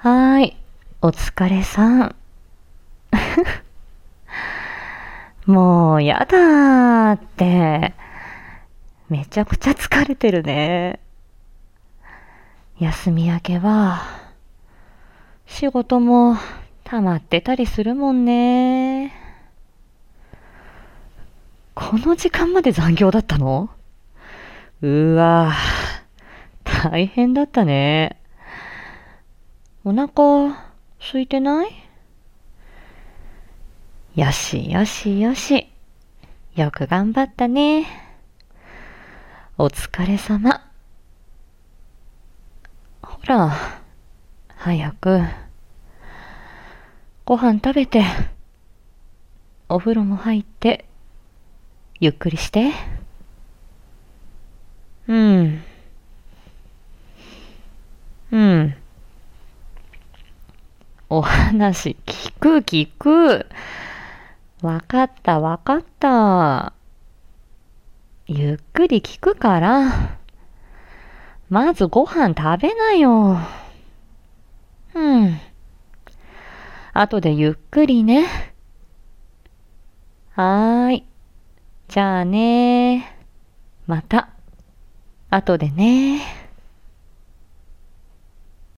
はーいお疲れさん。もうやだーって。めちゃくちゃ疲れてるね。休み明けは、仕事も溜まってたりするもんね。この時間まで残業だったの？うわぁ、大変だったね。お腹空いてない？よしよしよし。よく頑張ったね。お疲れ様。ほら、早く、ご飯食べて、お風呂も入って、ゆっくりして。うん。うん。お話聞く聞く。わかったわかった。ゆっくり聞くから。まずご飯食べなよ。うん。後でゆっくりね。はーい。じゃあねまた。後でね